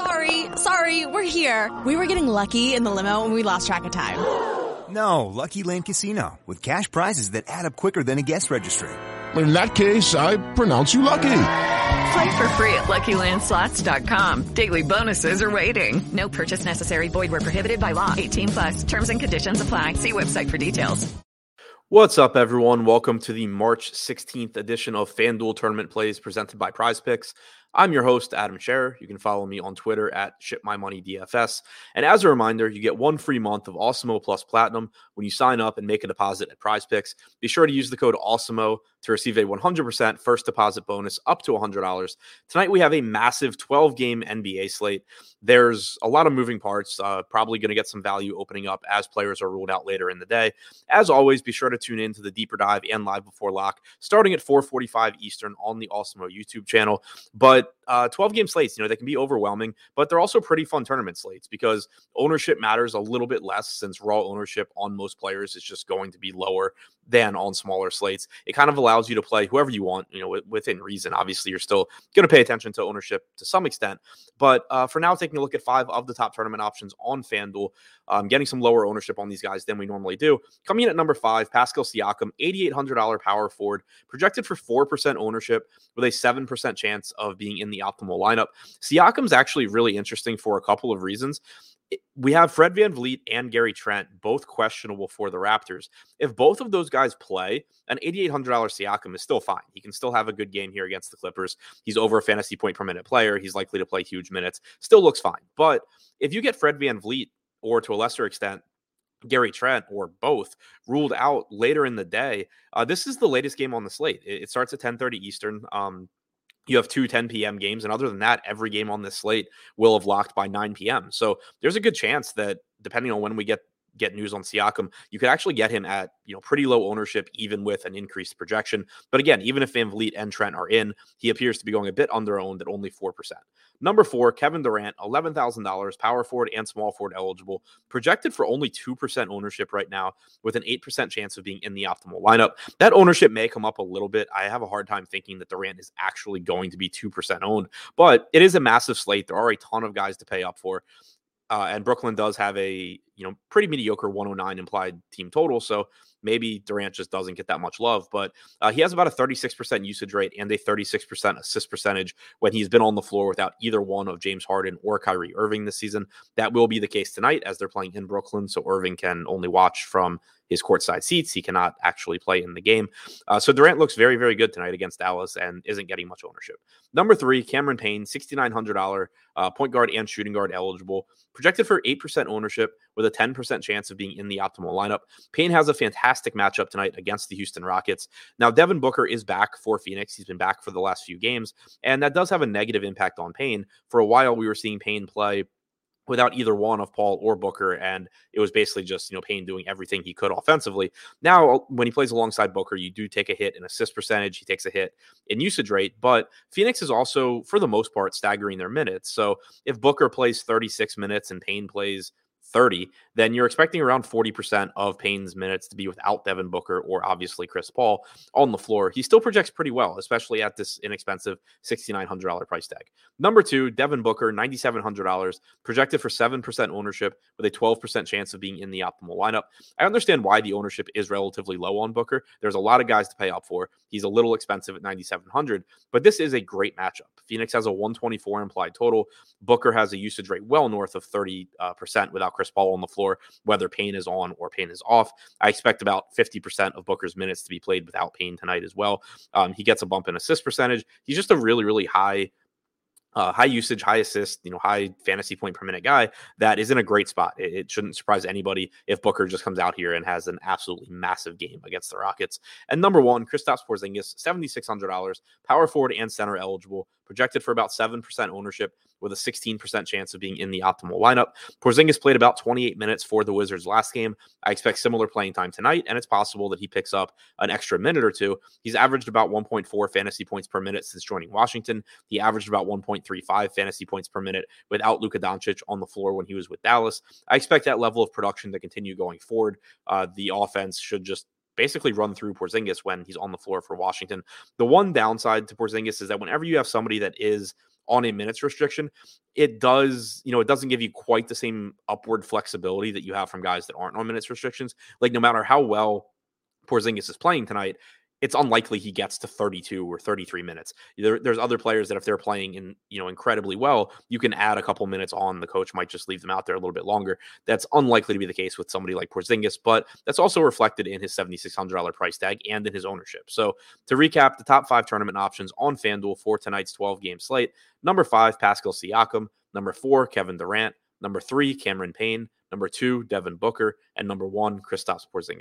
Sorry, sorry, we're here. We were getting lucky in the limo and we lost track of time. No, Lucky Land Casino. With cash prizes that add up quicker than a guest registry. In that case, I pronounce you lucky. Play for free at LuckyLandSlots.com. Daily bonuses are waiting. No purchase necessary. Void where prohibited by law. 18 plus. Terms and conditions apply. See website for details. What's up, everyone? Welcome to the March 16th edition of FanDuel Tournament Plays presented by Prize Picks. I'm your host, Adam Scherer. You can follow me on Twitter at ShipMyMoneyDFS. And as a reminder, you get one free month of Awesemo Plus Platinum when you sign up and make a deposit at Prize Picks. Be sure to use the code Awesemo to receive a 100% first deposit bonus up to $100. Tonight, we have a massive 12 game NBA slate. There's a lot of moving parts, uh, probably going to get some value opening up as players are ruled out later in the day. As always, be sure to tune in to the deeper dive and live before lock starting at 445 Eastern on the Awesemo YouTube channel. But but uh, 12 game slates, you know, they can be overwhelming, but they're also pretty fun tournament slates because ownership matters a little bit less since raw ownership on most players is just going to be lower than on smaller slates. It kind of allows you to play whoever you want, you know, within reason. Obviously, you're still going to pay attention to ownership to some extent. But uh, for now, taking a look at five of the top tournament options on FanDuel, um, getting some lower ownership on these guys than we normally do. Coming in at number five, Pascal Siakam, $8,800 power forward, projected for 4% ownership with a 7% chance of being in the optimal lineup. Siakam's actually really interesting for a couple of reasons we have Fred VanVleet and Gary Trent both questionable for the Raptors. If both of those guys play, an $8,800 Siakam is still fine. He can still have a good game here against the Clippers. He's over a fantasy point per minute player. He's likely to play huge minutes. Still looks fine. But if you get Fred VanVleet or to a lesser extent, Gary Trent or both ruled out later in the day. Uh, this is the latest game on the slate. It, it starts at 10:30 Eastern. Um, you have two 10 p.m. games. And other than that, every game on this slate will have locked by 9 p.m. So there's a good chance that depending on when we get get news on Siakam, you could actually get him at you know pretty low ownership, even with an increased projection. But again, even if VanVleet and Trent are in, he appears to be going a bit under owned at only four percent. Number four, Kevin Durant, eleven thousand dollars, power forward and small forward eligible, projected for only two percent ownership right now, with an eight percent chance of being in the optimal lineup. That ownership may come up a little bit. I have a hard time thinking that Durant is actually going to be two percent owned, but it is a massive slate. There are a ton of guys to pay up for. Uh, and Brooklyn does have a you know pretty mediocre 109 implied team total, so maybe Durant just doesn't get that much love. But uh, he has about a 36% usage rate and a 36% assist percentage when he's been on the floor without either one of James Harden or Kyrie Irving this season. That will be the case tonight as they're playing in Brooklyn, so Irving can only watch from his courtside seats. He cannot actually play in the game. Uh, so Durant looks very, very good tonight against Dallas and isn't getting much ownership. Number three, Cameron Payne, $6,900 uh, point guard and shooting guard eligible, projected for 8% ownership with a 10% chance of being in the optimal lineup. Payne has a fantastic matchup tonight against the Houston Rockets. Now, Devin Booker is back for Phoenix. He's been back for the last few games, and that does have a negative impact on Payne. For a while, we were seeing Payne play without either one of Paul or Booker. And it was basically just, you know, Payne doing everything he could offensively. Now, uh, when he plays alongside Booker, you do take a hit in assist percentage. He takes a hit in usage rate. But Phoenix is also, for the most part, staggering their minutes. So if Booker plays 36 minutes and Payne plays 30, then you're expecting around 40% of Payne's minutes to be without Devin Booker or obviously Chris Paul on the floor. He still projects pretty well, especially at this inexpensive $6,900 price tag. Number two, Devin Booker, $9,700, projected for 7% ownership with a 12% chance of being in the optimal lineup. I understand why the ownership is relatively low on Booker. There's a lot of guys to pay up for. He's a little expensive at 9,700, but this is a great matchup. Phoenix has a 124 implied total. Booker has a usage rate well north of 30% uh, without Chris Paul on the floor, whether Payne is on or Payne is off. I expect about 50% of Booker's minutes to be played without Payne tonight as well. Um, he gets a bump in assist percentage. He's just a really, really high uh, high usage, high assist, you know, high fantasy point per minute guy that is in a great spot. It, it, shouldn't surprise anybody if Booker just comes out here and has an absolutely massive game against the Rockets. And number one, Kristaps Porzingis, seventy six hundred dollars, power forward and center eligible, projected for about seven percent ownership with a 16% chance of being in the optimal lineup. Porzingis played about 28 minutes for the Wizards last game. I expect similar playing time tonight, and it's possible that he picks up an extra minute or two. He's averaged about 1.4 fantasy points per minute since joining Washington. He averaged about 1.35 fantasy points per minute without Luka Doncic on the floor when he was with Dallas. I expect that level of production to continue going forward. Uh, the offense should just basically run through Porzingis when he's on the floor for Washington. The one downside to Porzingis is that whenever you have somebody that is on a minutes restriction, it does, you know, it doesn't give you quite the same upward flexibility that you have from guys that aren't on minutes restrictions. Like no matter how well Porzingis is playing tonight, it's unlikely he gets to 32 or 33 minutes. There, there's other players that if they're playing in, you know, incredibly well, you can add a couple minutes on. The coach might just leave them out there a little bit longer. That's unlikely to be the case with somebody like Porzingis, but that's also reflected in his $7,600 price tag and in his ownership. So to recap, the top five tournament options on FanDuel for tonight's 12 game slate: number five, Pascal Siakam; number four, Kevin Durant; number three, Cameron Payne; number two, Devin Booker; and number one, Kristaps Porzingis.